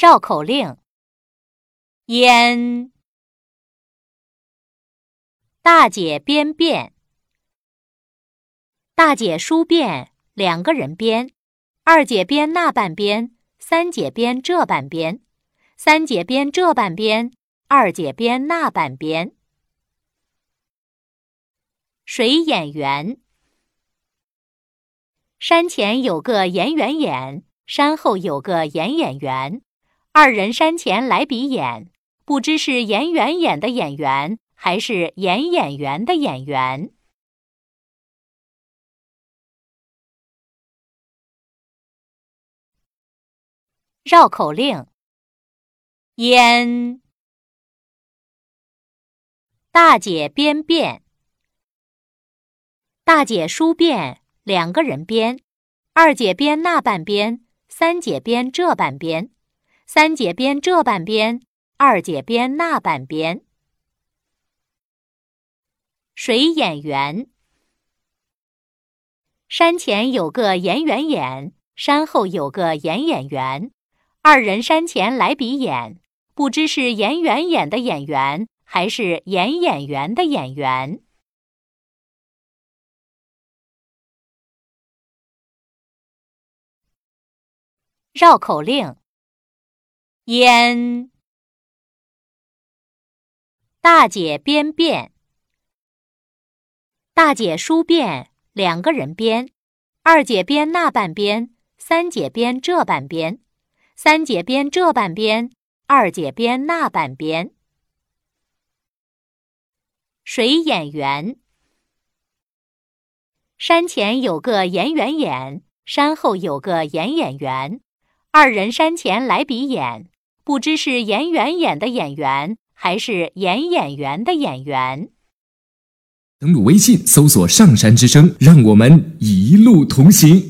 绕口令：烟。大姐编辫，大姐梳辫，两个人编。二姐编那半边，三姐编这半边。三姐编这半边，二姐编那半边。水演员。山前有个演员演，山后有个演演员。二人山前来比演，不知是演员演的演员，还是演演员的演员。绕口令：烟。大姐编辫，大姐梳辫。两个人编，二姐编那半边，三姐编这半边，三姐编这半边，二姐编那半边。水演员。山前有个演员演，山后有个演演员，二人山前来比演，不知是演员演的演员，还是演演员的演员。绕口令：烟。大姐编辫，大姐梳辫，两个人编。二姐编那半边，三姐编这半边。三姐编这半边，二姐编那半边。水演员。山前有个演员演，山后有个演演员。二人山前来比演，不知是演员演的演员，还是演演员的演员。登录微信，搜索“上山之声”，让我们一路同行。